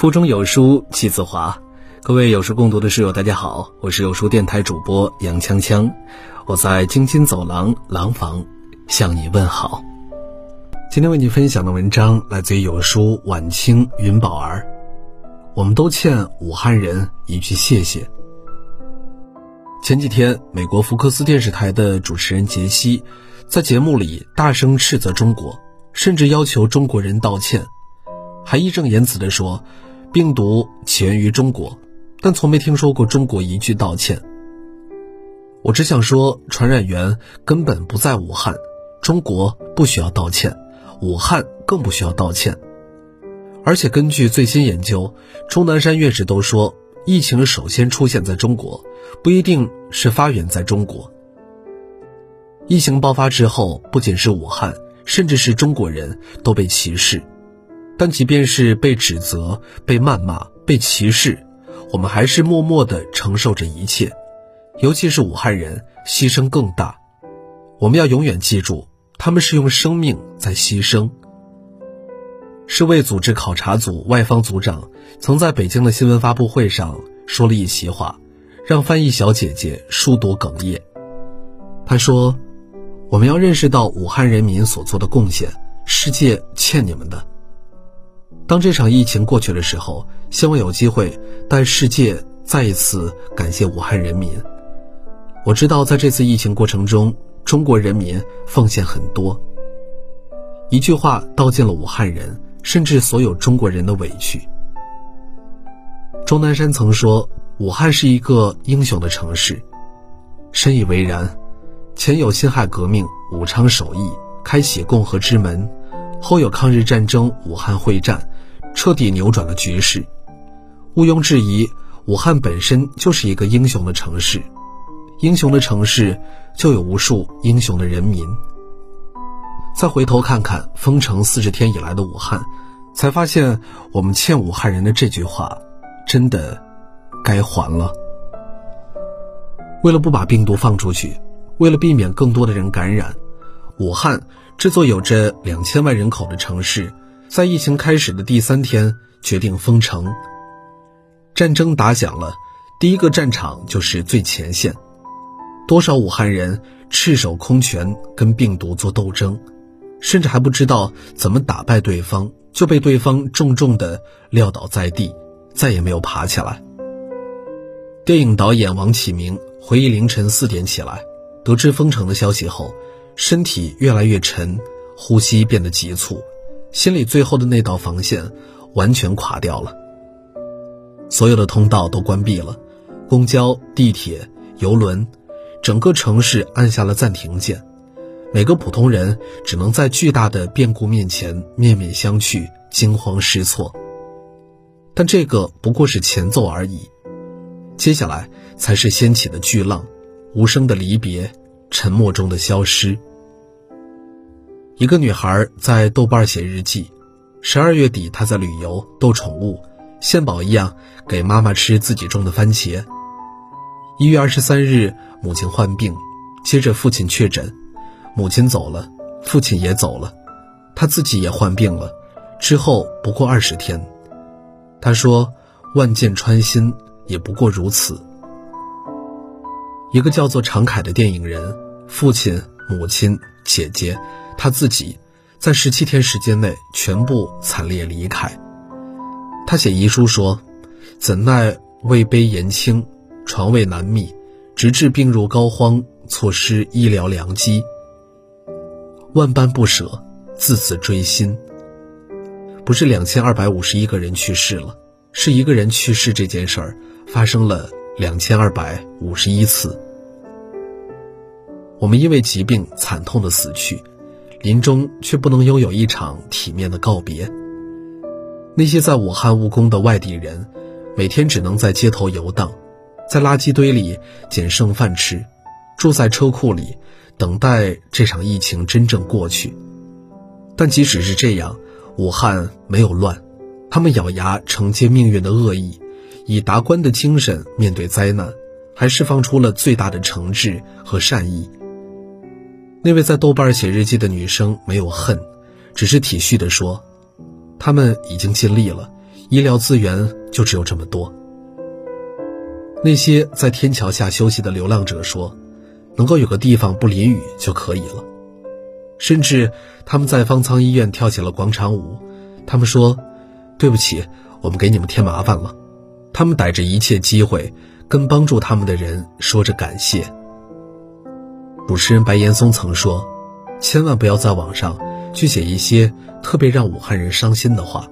腹中有书气自华，各位有书共读的室友，大家好，我是有书电台主播杨锵锵，我在京津走廊廊坊向你问好。今天为你分享的文章来自于有书晚清云宝儿，我们都欠武汉人一句谢谢。前几天，美国福克斯电视台的主持人杰西在节目里大声斥责中国，甚至要求中国人道歉，还义正言辞地说，病毒起源于中国，但从没听说过中国一句道歉。我只想说，传染源根本不在武汉，中国不需要道歉，武汉更不需要道歉。而且根据最新研究，钟南山院士都说。疫情首先出现在中国，不一定是发源在中国。疫情爆发之后，不仅是武汉，甚至是中国人都被歧视。但即便是被指责、被谩骂、被歧视，我们还是默默地承受着一切。尤其是武汉人，牺牲更大。我们要永远记住，他们是用生命在牺牲。世卫组织考察组外方组长曾在北京的新闻发布会上说了一席话，让翻译小姐姐数度哽咽。他说：“我们要认识到武汉人民所做的贡献，世界欠你们的。当这场疫情过去的时候，希望有机会带世界再一次感谢武汉人民。我知道在这次疫情过程中，中国人民奉献很多。一句话道尽了武汉人。”甚至所有中国人的委屈。钟南山曾说：“武汉是一个英雄的城市。”深以为然。前有辛亥革命、武昌首义，开启共和之门；后有抗日战争、武汉会战，彻底扭转了局势。毋庸置疑，武汉本身就是一个英雄的城市。英雄的城市，就有无数英雄的人民。再回头看看封城四十天以来的武汉，才发现我们欠武汉人的这句话，真的该还了。为了不把病毒放出去，为了避免更多的人感染，武汉这座有着两千万人口的城市，在疫情开始的第三天决定封城。战争打响了，第一个战场就是最前线，多少武汉人赤手空拳跟病毒做斗争。甚至还不知道怎么打败对方，就被对方重重的撂倒在地，再也没有爬起来。电影导演王启明回忆凌晨四点起来，得知封城的消息后，身体越来越沉，呼吸变得急促，心里最后的那道防线完全垮掉了。所有的通道都关闭了，公交、地铁、游轮，整个城市按下了暂停键。每个普通人只能在巨大的变故面前面面相觑、惊慌失措。但这个不过是前奏而已，接下来才是掀起的巨浪，无声的离别，沉默中的消失。一个女孩在豆瓣写日记：十二月底，她在旅游逗宠物，献宝一样给妈妈吃自己种的番茄。一月二十三日，母亲患病，接着父亲确诊。母亲走了，父亲也走了，他自己也患病了。之后不过二十天，他说：“万箭穿心，也不过如此。”一个叫做常凯的电影人，父亲、母亲、姐姐，他自己，在十七天时间内全部惨烈离开。他写遗书说：“怎奈位卑言轻，床位难觅，直至病入膏肓，错失医疗良机。”万般不舍，字字锥心。不是两千二百五十一个人去世了，是一个人去世这件事儿发生了两千二百五十一次。我们因为疾病惨痛的死去，临终却不能拥有一场体面的告别。那些在武汉务工的外地人，每天只能在街头游荡，在垃圾堆里捡剩饭吃，住在车库里。等待这场疫情真正过去，但即使是这样，武汉没有乱，他们咬牙承接命运的恶意，以达观的精神面对灾难，还释放出了最大的诚挚和善意。那位在豆瓣写日记的女生没有恨，只是体恤地说：“他们已经尽力了，医疗资源就只有这么多。那些在天桥下休息的流浪者说：“能够有个地方不淋雨就可以了。”甚至他们在方舱医院跳起了广场舞。他们说：“对不起，我们给你们添麻烦了。”他们逮着一切机会跟帮助他们的人说着感谢。主持人白岩松曾说：“千万不要在网上去写一些特别让武汉人伤心的话，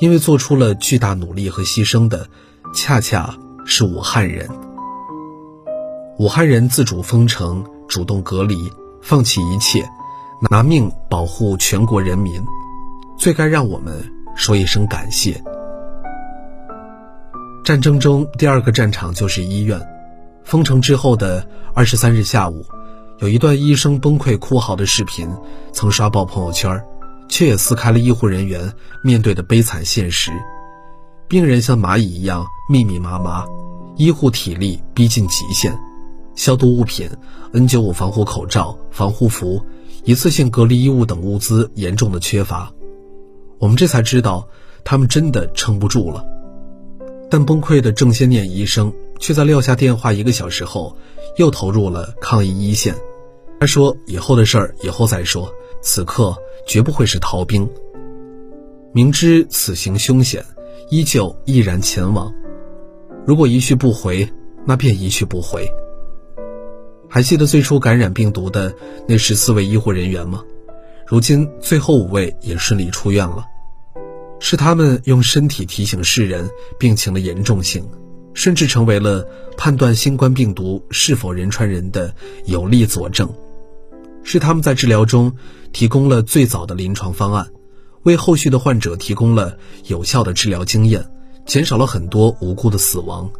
因为做出了巨大努力和牺牲的，恰恰。”是武汉人，武汉人自主封城，主动隔离，放弃一切，拿命保护全国人民，最该让我们说一声感谢。战争中第二个战场就是医院，封城之后的二十三日下午，有一段医生崩溃哭嚎的视频，曾刷爆朋友圈，却也撕开了医护人员面对的悲惨现实。病人像蚂蚁一样密密麻麻，医护体力逼近极限，消毒物品、N95 防护口罩、防护服、一次性隔离衣物等物资严重的缺乏，我们这才知道他们真的撑不住了。但崩溃的郑先念医生却在撂下电话一个小时后，又投入了抗疫一线。他说：“以后的事儿以后再说，此刻绝不会是逃兵。明知此行凶险。”依旧毅然前往。如果一去不回，那便一去不回。还记得最初感染病毒的那十四位医护人员吗？如今最后五位也顺利出院了。是他们用身体提醒世人病情的严重性，甚至成为了判断新冠病毒是否人传人的有力佐证。是他们在治疗中提供了最早的临床方案。为后续的患者提供了有效的治疗经验，减少了很多无辜的死亡，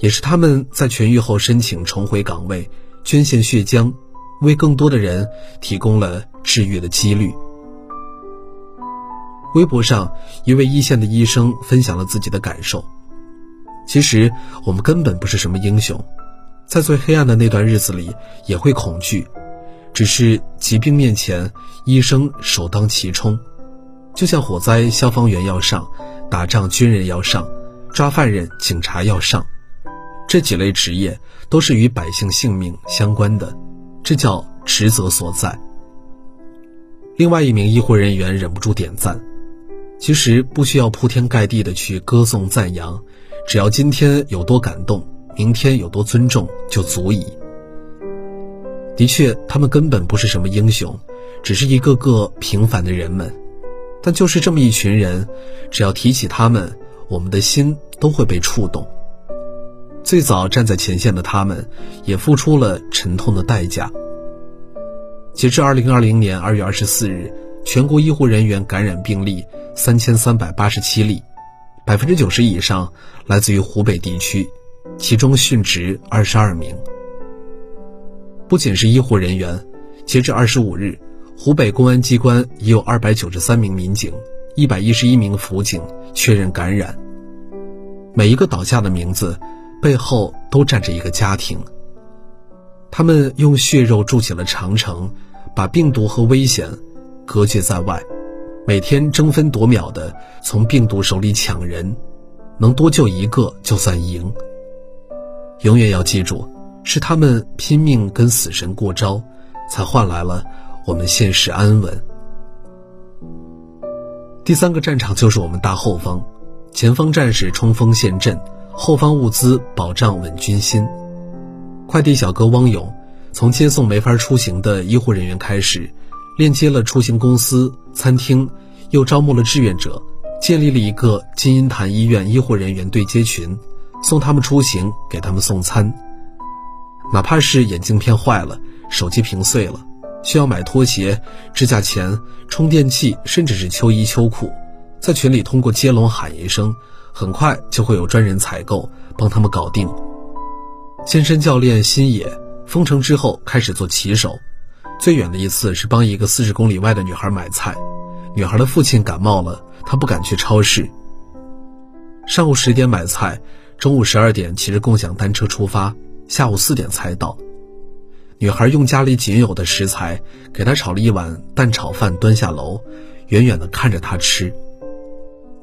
也是他们在痊愈后申请重回岗位，捐献血浆，为更多的人提供了治愈的几率。微博上，一位一线的医生分享了自己的感受：其实我们根本不是什么英雄，在最黑暗的那段日子里也会恐惧，只是疾病面前，医生首当其冲。就像火灾，消防员要上；打仗，军人要上；抓犯人，警察要上。这几类职业都是与百姓性命相关的，这叫职责所在。另外一名医护人员忍不住点赞：其实不需要铺天盖地的去歌颂赞扬，只要今天有多感动，明天有多尊重就足矣。的确，他们根本不是什么英雄，只是一个个平凡的人们。但就是这么一群人，只要提起他们，我们的心都会被触动。最早站在前线的他们，也付出了沉痛的代价。截至二零二零年二月二十四日，全国医护人员感染病例三千三百八十七例，百分之九十以上来自于湖北地区，其中殉职二十二名。不仅是医护人员，截至二十五日。湖北公安机关已有二百九十三名民警、一百一十一名辅警确认感染。每一个倒下的名字背后都站着一个家庭。他们用血肉筑起了长城，把病毒和危险隔绝在外，每天争分夺秒地从病毒手里抢人，能多救一个就算赢。永远要记住，是他们拼命跟死神过招，才换来了。我们现实安稳。第三个战场就是我们大后方，前方战士冲锋陷阵，后方物资保障稳军心。快递小哥汪勇，从接送没法出行的医护人员开始，链接了出行公司、餐厅，又招募了志愿者，建立了一个金银潭医院医护人员对接群，送他们出行，给他们送餐。哪怕是眼镜片坏了，手机屏碎了。需要买拖鞋、指甲钳、充电器，甚至是秋衣秋裤，在群里通过接龙喊一声，很快就会有专人采购，帮他们搞定。健身教练新野封城之后开始做骑手，最远的一次是帮一个四十公里外的女孩买菜，女孩的父亲感冒了，他不敢去超市。上午十点买菜，中午十二点骑着共享单车出发，下午四点才到。女孩用家里仅有的食材给他炒了一碗蛋炒饭，端下楼，远远地看着他吃。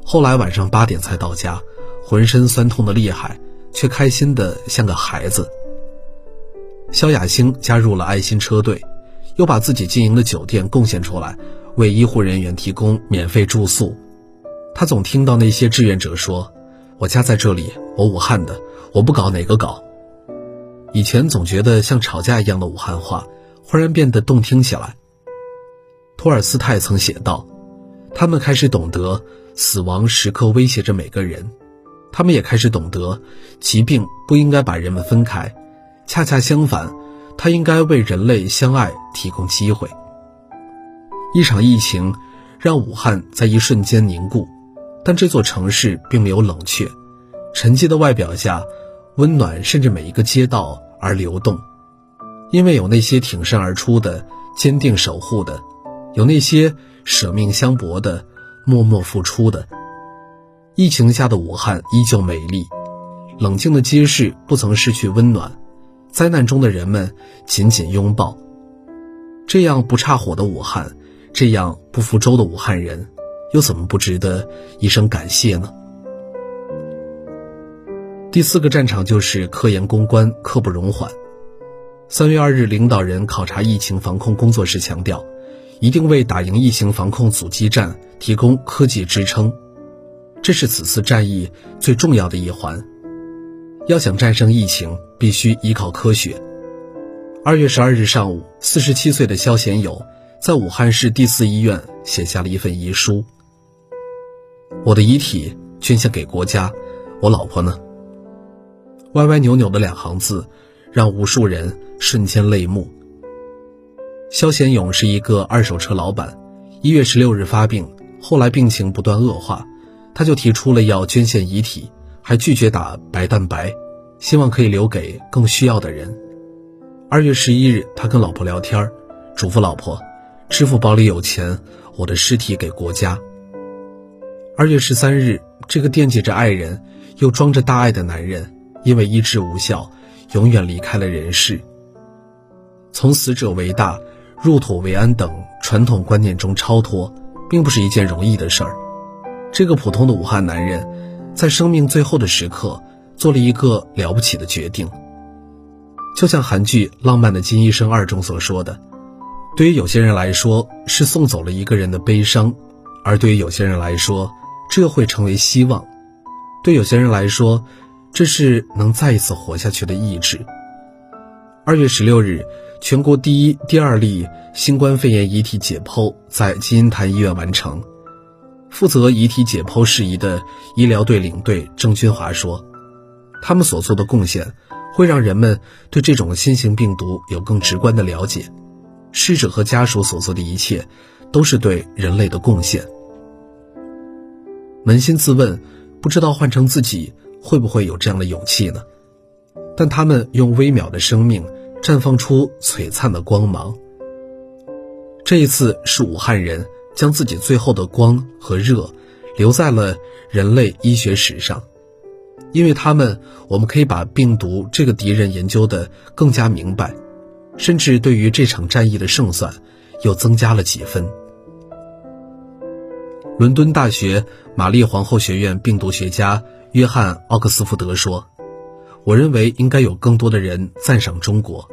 后来晚上八点才到家，浑身酸痛的厉害，却开心的像个孩子。肖亚星加入了爱心车队，又把自己经营的酒店贡献出来，为医护人员提供免费住宿。他总听到那些志愿者说：“我家在这里，我武汉的，我不搞哪个搞。”以前总觉得像吵架一样的武汉话，忽然变得动听起来。托尔斯泰曾写道：“他们开始懂得死亡时刻威胁着每个人，他们也开始懂得疾病不应该把人们分开。”恰恰相反，它应该为人类相爱提供机会。一场疫情让武汉在一瞬间凝固，但这座城市并没有冷却，沉寂的外表下，温暖甚至每一个街道而流动。因为有那些挺身而出的、坚定守护的，有那些舍命相搏的、默默付出的。疫情下的武汉依旧美丽，冷静的街市不曾失去温暖。灾难中的人们紧紧拥抱，这样不差火的武汉，这样不服周的武汉人，又怎么不值得一声感谢呢？第四个战场就是科研攻关，刻不容缓。三月二日，领导人考察疫情防控工作时强调，一定为打赢疫情防控阻击战提供科技支撑，这是此次战役最重要的一环。要想战胜疫情，必须依靠科学。二月十二日上午，四十七岁的肖贤友在武汉市第四医院写下了一份遗书：“我的遗体捐献给国家，我老婆呢？”歪歪扭扭的两行字，让无数人瞬间泪目。肖贤勇是一个二手车老板，一月十六日发病，后来病情不断恶化，他就提出了要捐献遗体。还拒绝打白蛋白，希望可以留给更需要的人。二月十一日，他跟老婆聊天，嘱咐老婆：“支付宝里有钱，我的尸体给国家。”二月十三日，这个惦记着爱人又装着大爱的男人，因为医治无效，永远离开了人世。从死者为大、入土为安等传统观念中超脱，并不是一件容易的事儿。这个普通的武汉男人。在生命最后的时刻，做了一个了不起的决定。就像韩剧《浪漫的金医生二》中所说的，对于有些人来说是送走了一个人的悲伤，而对于有些人来说，这会成为希望；对有些人来说，这是能再一次活下去的意志。二月十六日，全国第一、第二例新冠肺炎遗体解剖在金银潭医院完成。负责遗体解剖事宜的医疗队领队郑军华说：“他们所做的贡献，会让人们对这种新型病毒有更直观的了解。逝者和家属所做的一切，都是对人类的贡献。扪心自问，不知道换成自己会不会有这样的勇气呢？但他们用微秒的生命，绽放出璀璨的光芒。这一次是武汉人。”将自己最后的光和热留在了人类医学史上，因为他们，我们可以把病毒这个敌人研究的更加明白，甚至对于这场战役的胜算又增加了几分。伦敦大学玛丽皇后学院病毒学家约翰·奥克斯福德说：“我认为应该有更多的人赞赏中国。”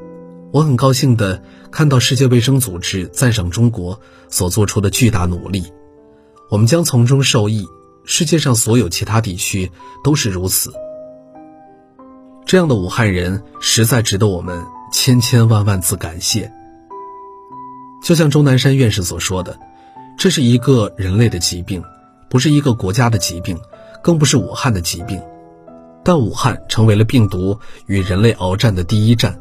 我很高兴地看到世界卫生组织赞赏中国所做出的巨大努力，我们将从中受益。世界上所有其他地区都是如此。这样的武汉人实在值得我们千千万万次感谢。就像钟南山院士所说的，这是一个人类的疾病，不是一个国家的疾病，更不是武汉的疾病，但武汉成为了病毒与人类鏖战的第一战。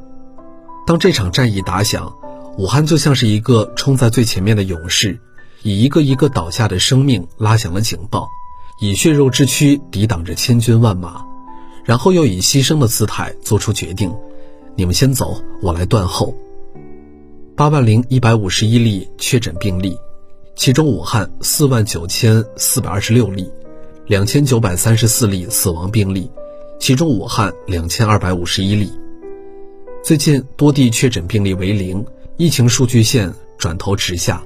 当这场战役打响，武汉就像是一个冲在最前面的勇士，以一个一个倒下的生命拉响了警报，以血肉之躯抵挡着千军万马，然后又以牺牲的姿态做出决定：你们先走，我来断后。八万零一百五十一例确诊病例，其中武汉四万九千四百二十六例，两千九百三十四例死亡病例，其中武汉两千二百五十一例。最近多地确诊病例为零，疫情数据线转头直下。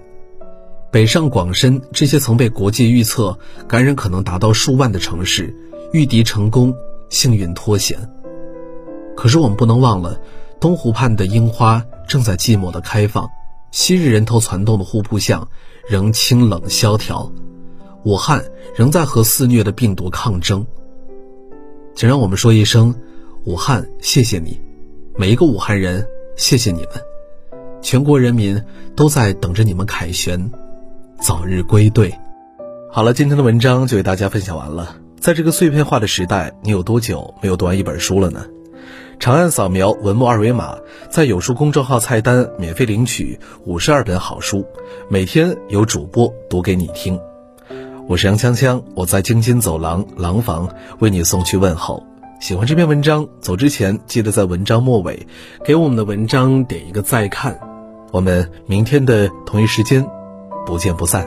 北上广深这些曾被国际预测感染可能达到数万的城市，御敌成功，幸运脱险。可是我们不能忘了，东湖畔的樱花正在寂寞的开放，昔日人头攒动的户部巷仍清冷萧条，武汉仍在和肆虐的病毒抗争。请让我们说一声，武汉，谢谢你，每一个武汉人，谢谢你们，全国人民都在等着你们凯旋，早日归队。好了，今天的文章就为大家分享完了。在这个碎片化的时代，你有多久没有读完一本书了呢？长按扫描文末二维码，在有书公众号菜单免费领取五十二本好书，每天有主播读给你听。我是杨锵锵，我在京津走廊廊坊为你送去问候。喜欢这篇文章，走之前记得在文章末尾给我们的文章点一个再看。我们明天的同一时间不见不散。